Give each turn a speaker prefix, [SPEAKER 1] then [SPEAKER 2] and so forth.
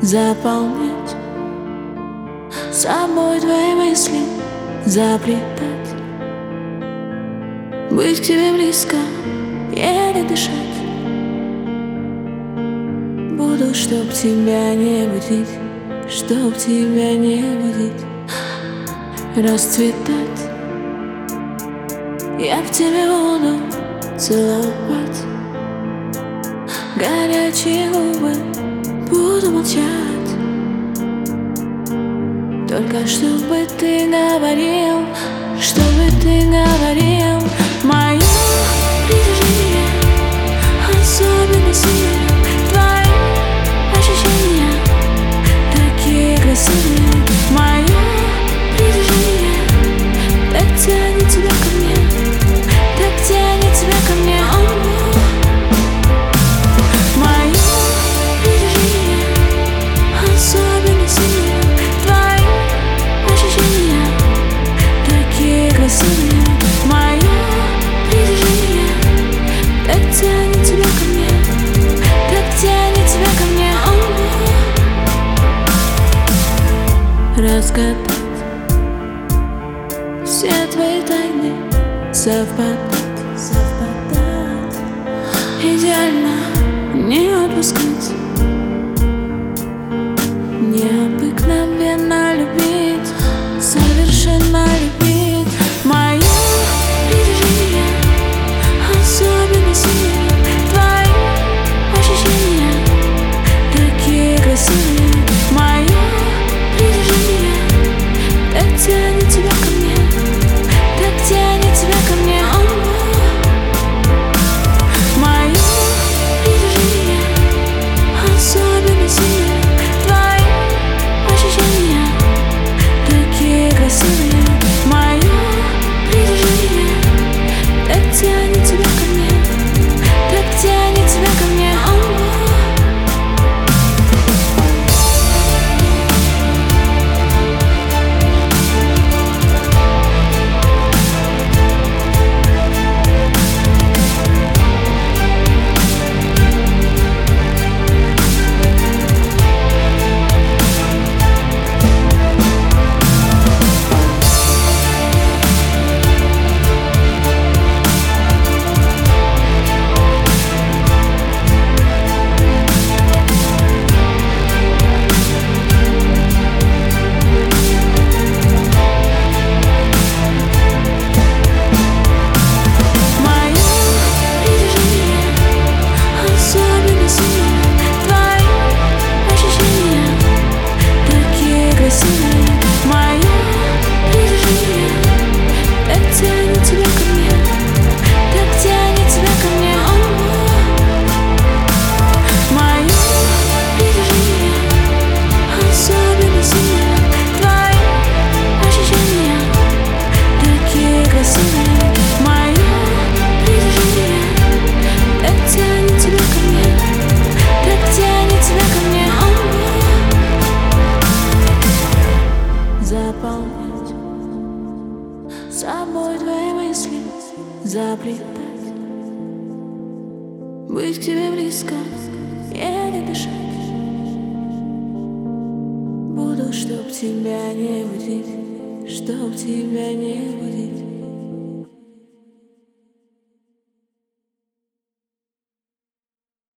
[SPEAKER 1] заполнять собой твои мысли, заплетать, быть к тебе близко, еле дышать. Буду, чтоб тебя не будить, чтоб тебя не будить, расцветать. Я в тебе буду целовать горячие губы звезды Только чтобы ты говорил, чтобы ты говорил. разгадать Все твои тайны совпадать заполнять. Собой твои мысли заплетать. Быть к тебе близко, еле дышать. Буду, чтоб тебя не будить, чтоб тебя не будить.